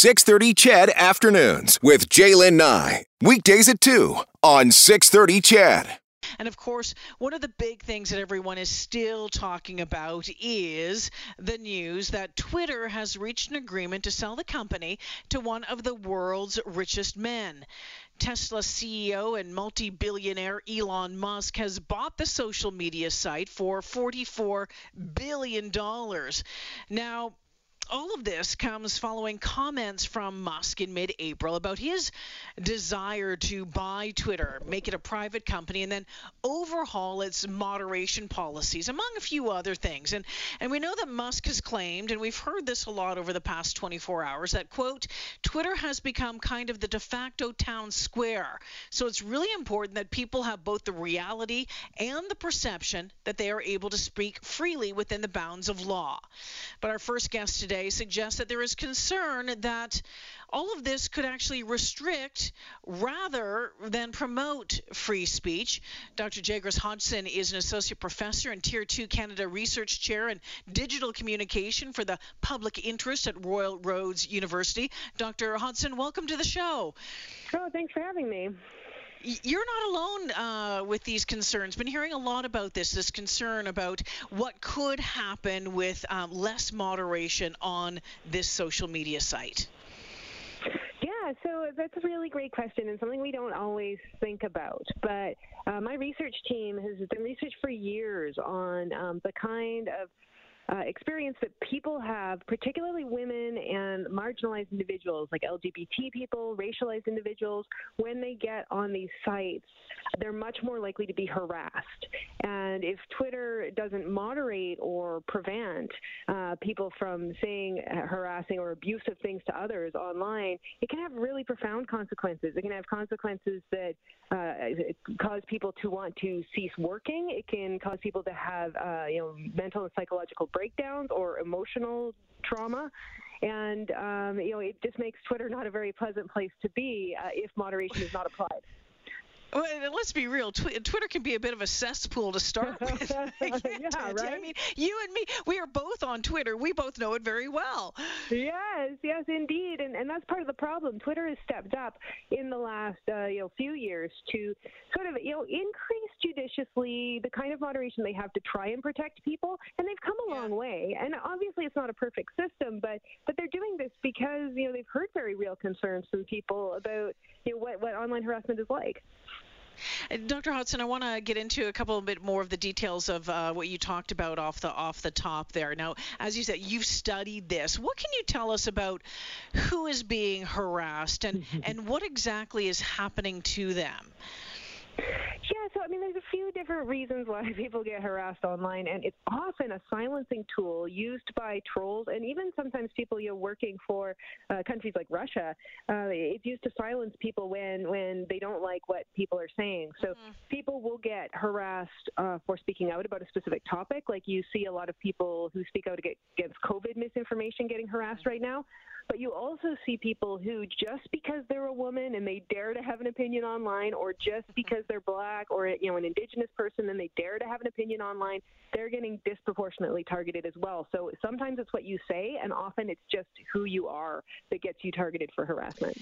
630 CHED Afternoons with Jaylen Nye. Weekdays at 2 on 630 CHED. And of course, one of the big things that everyone is still talking about is the news that Twitter has reached an agreement to sell the company to one of the world's richest men. Tesla CEO and multi billionaire Elon Musk has bought the social media site for $44 billion. Now, all of this comes following comments from Musk in mid April about his desire to buy Twitter, make it a private company, and then overhaul its moderation policies, among a few other things. And, and we know that Musk has claimed, and we've heard this a lot over the past 24 hours, that, quote, Twitter has become kind of the de facto town square. So it's really important that people have both the reality and the perception that they are able to speak freely within the bounds of law. But our first guest today today suggests that there is concern that all of this could actually restrict rather than promote free speech. Dr. Jaigris Hodson is an associate professor and Tier 2 Canada Research Chair in Digital Communication for the Public Interest at Royal Roads University. Dr. Hodson, welcome to the show. Oh, thanks for having me you're not alone uh, with these concerns. Been hearing a lot about this, this concern about what could happen with um, less moderation on this social media site. Yeah, so that's a really great question and something we don't always think about. But uh, my research team has done research for years on um, the kind of uh, experience that people have, particularly women and marginalized individuals like LGBT people, racialized individuals, when they get on these sites, they're much more likely to be harassed. And if Twitter doesn't moderate or prevent uh, people from saying harassing or abusive things to others online, it can have really profound consequences. It can have consequences that uh, cause people to want to cease working. It can cause people to have, uh, you know, mental and psychological breakdowns or emotional trauma. And, um, you know, it just makes Twitter not a very pleasant place to be uh, if moderation is not applied. Well, let's be real. Tw- Twitter can be a bit of a cesspool to start with. yeah, right. I mean, you and me, we are both on Twitter. We both know it very well. Yes, yes, indeed, and and that's part of the problem. Twitter has stepped up in the last uh, you know few years to sort of you know increase judiciously the kind of moderation they have to try and protect people, and they've come a long way. And obviously, it's not a perfect system, but but they're doing this because you know they've heard very real concerns from people about you know what what online harassment is like. Dr. Hodson, I want to get into a couple bit more of the details of uh, what you talked about off the off the top there. Now, as you said, you've studied this. What can you tell us about who is being harassed and and what exactly is happening to them? Yeah, so I mean, there's a few different reasons why people get harassed online, and it's often a silencing tool used by trolls and even sometimes people you know working for uh, countries like Russia. Uh, it's used to silence people when when they don't like what people are saying. So mm-hmm. people will get harassed uh, for speaking out about a specific topic. Like you see a lot of people who speak out against COVID misinformation getting harassed mm-hmm. right now. But you also see people who, just because they're a woman and they dare to have an opinion online, or just mm-hmm. because they're black or you know an indigenous person and they dare to have an opinion online, they're getting disproportionately targeted as well. So sometimes it's what you say, and often it's just who you are that gets you targeted for harassment.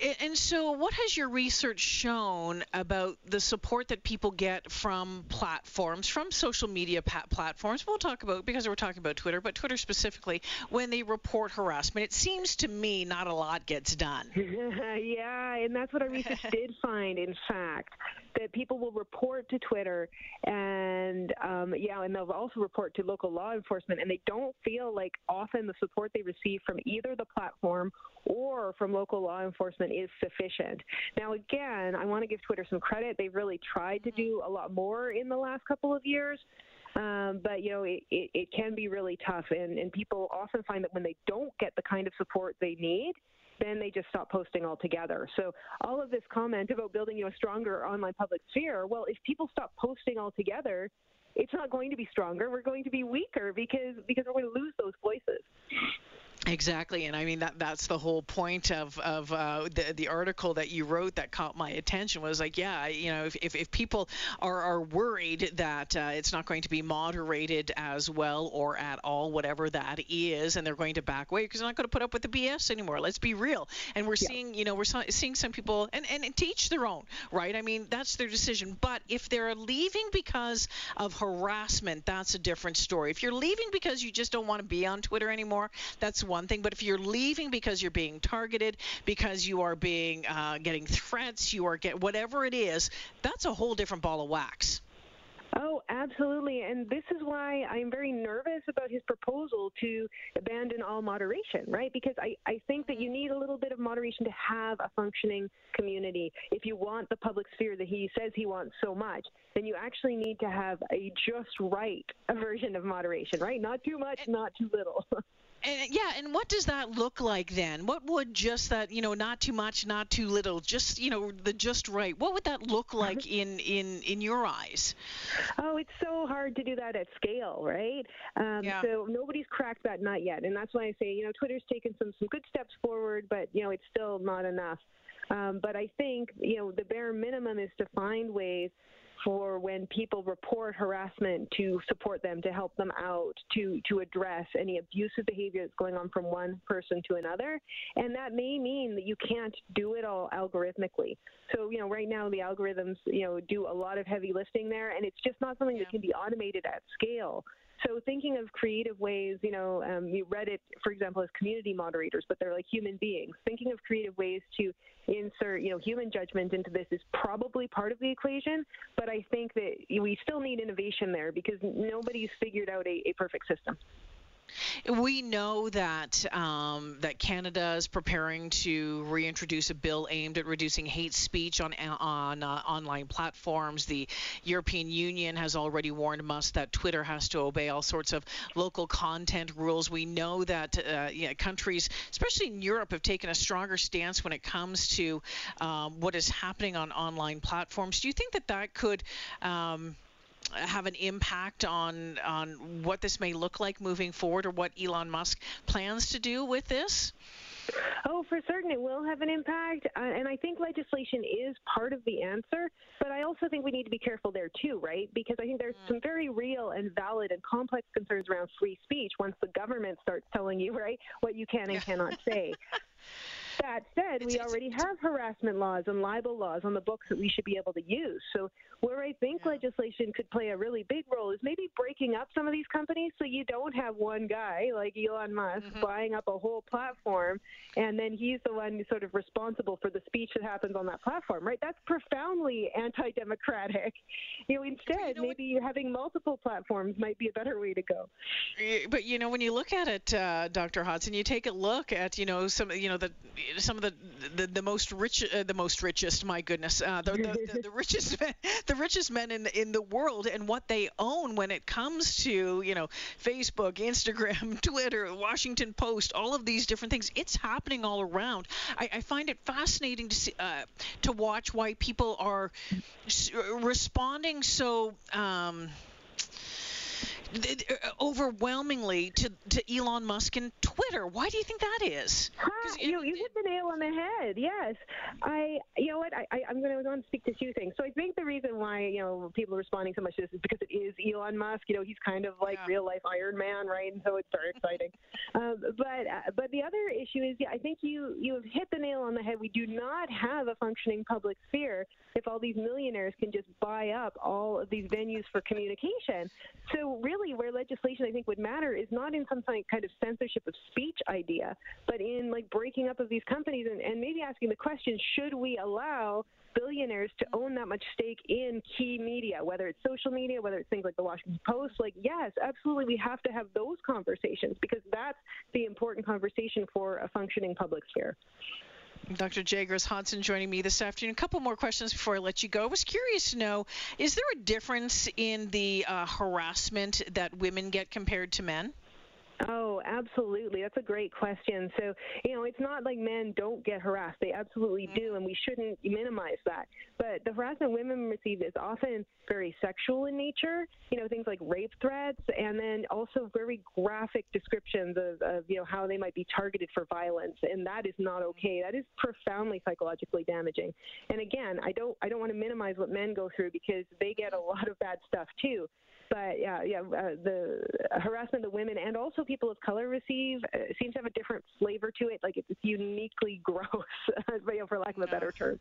And so, what has your research shown about the support that people get from platforms, from social media platforms? We'll talk about because we're talking about Twitter, but Twitter specifically, when they report harassment, it seems to me not a lot gets done. yeah, and that's what our research did find. In fact, that people will report to Twitter, and um, yeah, and they'll also report to local law enforcement, and they don't feel like often the support they receive from either the platform or from local law enforcement is sufficient. Now, again, I want to give Twitter some credit. They've really tried to do a lot more in the last couple of years. Um, but you know it, it, it, can be really tough and, and people often find that when they don't get the kind of support they need then they just stop posting altogether. So all of this comment about building you know, a stronger online public sphere, well, if people stop posting altogether, it's not going to be stronger. We're going to be weaker because because we're going to lose those voices. Exactly, and I mean that that's the whole point of of uh, the the article that you wrote that caught my attention was like, yeah, you know, if if, if people are are worried that uh, it's not going to be moderated as well or at all, whatever that is, and they're going to back away because they're not going to put up with the BS anymore. Let's be real, and we're yeah. seeing, you know, we're seeing some people and and teach their own, right? I mean, that's their decision. But if they're leaving because of harassment, that's a different story. If you're leaving because you just don't want to be on Twitter anymore, that's one thing. But if you're leaving because you're being targeted, because you are being uh, getting threats, you are get whatever it is, that's a whole different ball of wax. Oh, absolutely. And this is why I'm very nervous about his proposal to abandon all moderation, right? Because I, I think that you need a little bit of moderation to have a functioning community. If you want the public sphere that he says he wants so much, then you actually need to have a just right version of moderation, right? Not too much, not too little. And yeah, and what does that look like then? What would just that, you know, not too much, not too little, just, you know, the just right. What would that look like in in in your eyes? Oh, it's so hard to do that at scale, right? Um, yeah. So nobody's cracked that nut yet, and that's why I say, you know, Twitter's taken some some good steps forward, but you know, it's still not enough. Um, but I think, you know, the bare minimum is to find ways for when people report harassment to support them, to help them out, to, to address any abusive behavior that's going on from one person to another. And that may mean that you can't do it all algorithmically. So, you know, right now the algorithms, you know, do a lot of heavy lifting there, and it's just not something yeah. that can be automated at scale. So thinking of creative ways, you know, um, you Reddit, for example, as community moderators, but they're like human beings. Thinking of creative ways to insert, you know, human judgment into this is probably part of the equation. But I think that we still need innovation there because nobody's figured out a, a perfect system. We know that um, that Canada is preparing to reintroduce a bill aimed at reducing hate speech on on uh, online platforms. The European Union has already warned Musk that Twitter has to obey all sorts of local content rules. We know that uh, yeah, countries, especially in Europe, have taken a stronger stance when it comes to um, what is happening on online platforms. Do you think that that could um, have an impact on on what this may look like moving forward, or what Elon Musk plans to do with this? Oh, for certain, it will have an impact. Uh, and I think legislation is part of the answer. But I also think we need to be careful there, too, right? Because I think there's some very real and valid and complex concerns around free speech once the government starts telling you, right, what you can and yeah. cannot say. That said, we already have harassment laws and libel laws on the books that we should be able to use. So, where I think yeah. legislation could play a really big role is maybe breaking up some of these companies so you don't have one guy like Elon Musk mm-hmm. buying up a whole platform and then he's the one sort of responsible for the speech that happens on that platform, right? That's profoundly anti democratic. You know, instead, you know maybe what? having multiple platforms might be a better way to go. But, you know, when you look at it, uh, Dr. Hodson, you take a look at, you know, some, you know, the some of the the, the most rich, uh, the most richest, my goodness, uh, the, the, the, richest, men, the richest men in in the world, and what they own when it comes to you know Facebook, Instagram, Twitter, Washington Post, all of these different things. It's happening all around. I, I find it fascinating to see uh, to watch why people are responding so. Um, overwhelmingly to, to Elon Musk and Twitter. Why do you think that is? Huh, you, you hit the nail on the head. Yes, I. You know what? I, I am going to go to speak to two things. So I think the reason why you know people are responding so much to this is because it is Elon Musk. You know, he's kind of like yeah. real life Iron Man, right? And so it's very exciting. um, but uh, but the other issue is, yeah, I think you you have hit the nail on the head. We do not have a functioning public sphere if all these millionaires can just buy up all of these venues for communication. So really really where legislation I think would matter is not in some kind of censorship of speech idea, but in like breaking up of these companies and, and maybe asking the question, should we allow billionaires to own that much stake in key media, whether it's social media, whether it's things like the Washington Post. Like, yes, absolutely, we have to have those conversations because that's the important conversation for a functioning public sphere. Dr. Jaigris Hodson joining me this afternoon. A couple more questions before I let you go. I was curious to know is there a difference in the uh, harassment that women get compared to men? Oh, absolutely. That's a great question. So, you know, it's not like men don't get harassed. They absolutely do, mm-hmm. and we shouldn't minimize that. But the harassment women receive is often very sexual in nature, you know, things like rape threats, and then also very graphic descriptions of, of you know, how they might be targeted for violence. And that is not mm-hmm. okay. That is profoundly psychologically damaging. And again, I don't, I don't want to minimize what men go through because they get a lot of bad stuff too but yeah, yeah, uh, the harassment of women and also people of color receive uh, seems to have a different flavor to it. Like it's uniquely gross, for lack of a better term.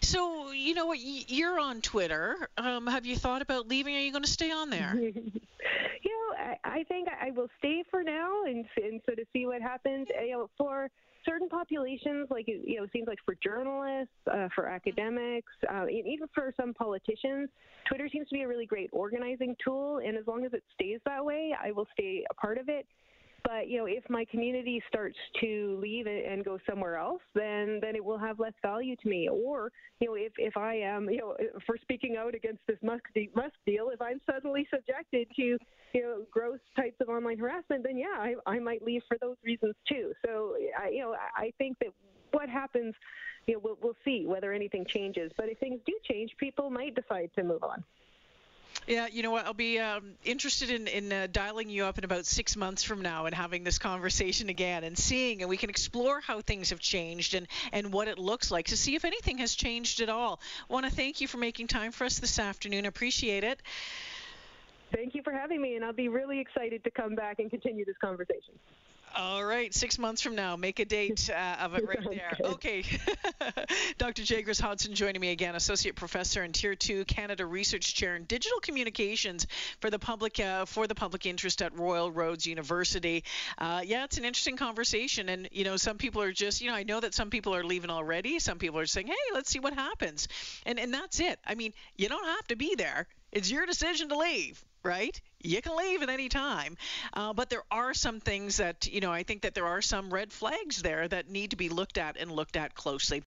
So you know what? You're on Twitter. Um, have you thought about leaving? Are you going to stay on there? you know, I, I think I will stay for now and, and sort of see what happens. You know, for certain populations, like you know, it seems like for journalists, uh, for academics, uh, even for some politicians, Twitter seems to be a really great organizing tool. And as long as it stays that way, I will stay a part of it. But you know, if my community starts to leave and go somewhere else, then then it will have less value to me. Or you know, if if I am you know for speaking out against this Musk, Musk deal, if I'm suddenly subjected to you know gross types of online harassment, then yeah, I, I might leave for those reasons too. So I, you know, I think that what happens, you know, we'll, we'll see whether anything changes. But if things do change, people might decide to move on. Yeah, you know what? I'll be um, interested in, in uh, dialing you up in about six months from now and having this conversation again and seeing, and we can explore how things have changed and, and what it looks like to see if anything has changed at all. Want to thank you for making time for us this afternoon. Appreciate it. Thank you for having me, and I'll be really excited to come back and continue this conversation. All right, six months from now, make a date uh, of it right there. Okay. Dr. Jaigris Hodson joining me again, Associate Professor and Tier 2 Canada Research Chair in Digital Communications for the public uh, for the public interest at Royal Roads University. Uh, yeah, it's an interesting conversation, and you know, some people are just, you know, I know that some people are leaving already. Some people are saying, hey, let's see what happens, and and that's it. I mean, you don't have to be there. It's your decision to leave right? You can leave at any time. Uh, but there are some things that, you know, I think that there are some red flags there that need to be looked at and looked at closely.